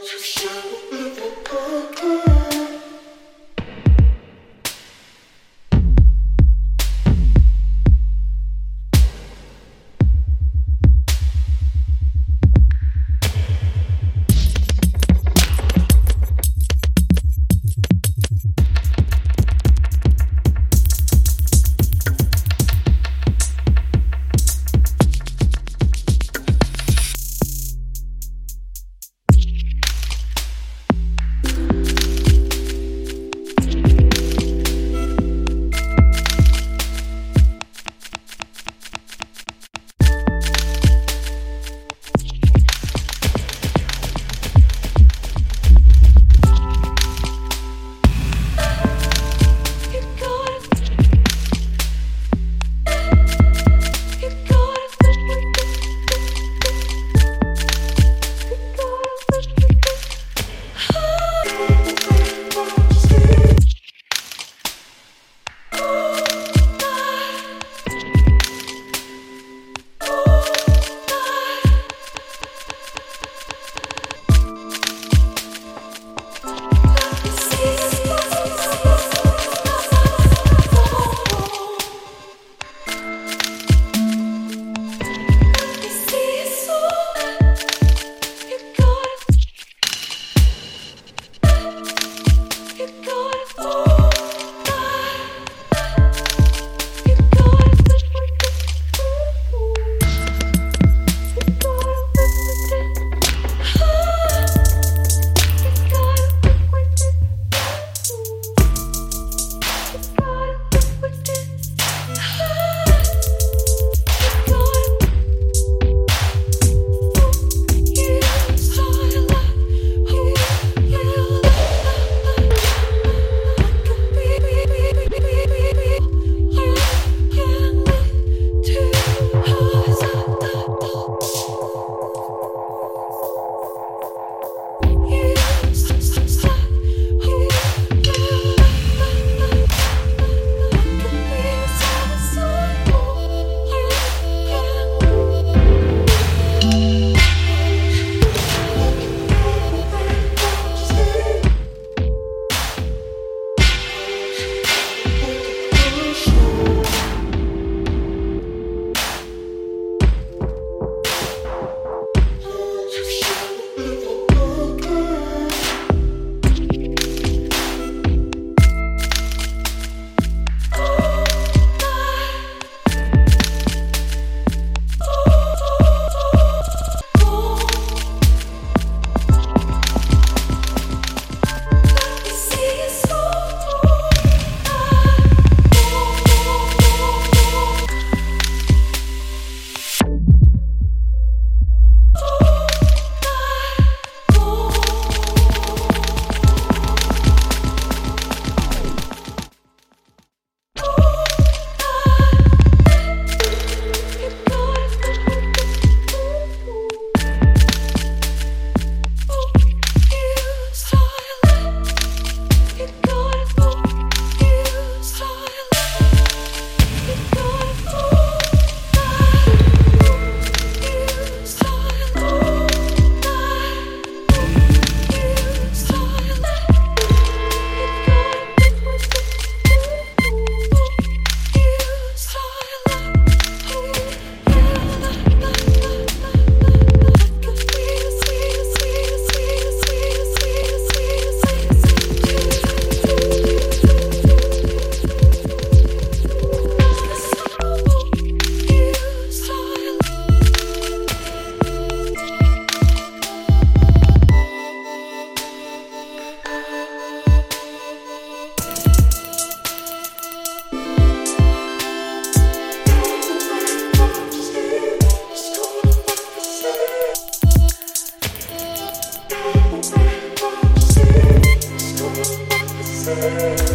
for sure. Thank